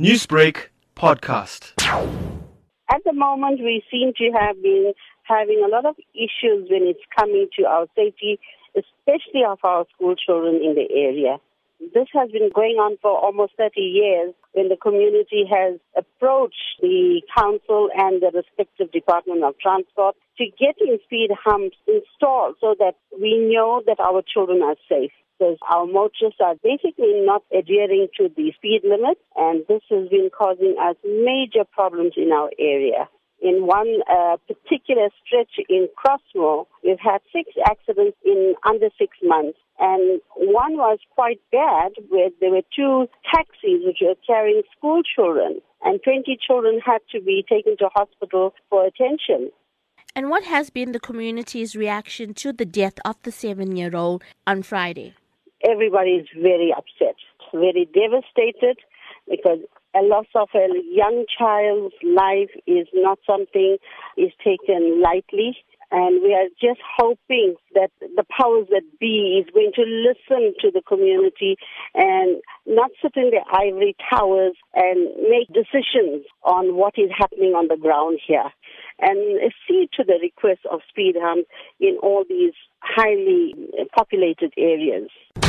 Newsbreak podcast. At the moment, we seem to have been having a lot of issues when it's coming to our safety, especially of our school children in the area. This has been going on for almost 30 years when the community has approached the council and the respective Department of Transport to getting speed humps installed so that we know that our children are safe because our motorists are basically not adhering to the speed limit, and this has been causing us major problems in our area. In one uh, particular stretch in Crossmoor, we've had six accidents in under six months. And one was quite bad, where there were two taxis which were carrying school children, and 20 children had to be taken to hospital for attention. And what has been the community's reaction to the death of the seven year old on Friday? Everybody is very upset, very devastated because a loss of a young child's life is not something is taken lightly. And we are just hoping that the powers that be is going to listen to the community and not sit in the ivory towers and make decisions on what is happening on the ground here. And see to the request of speed in all these highly populated areas.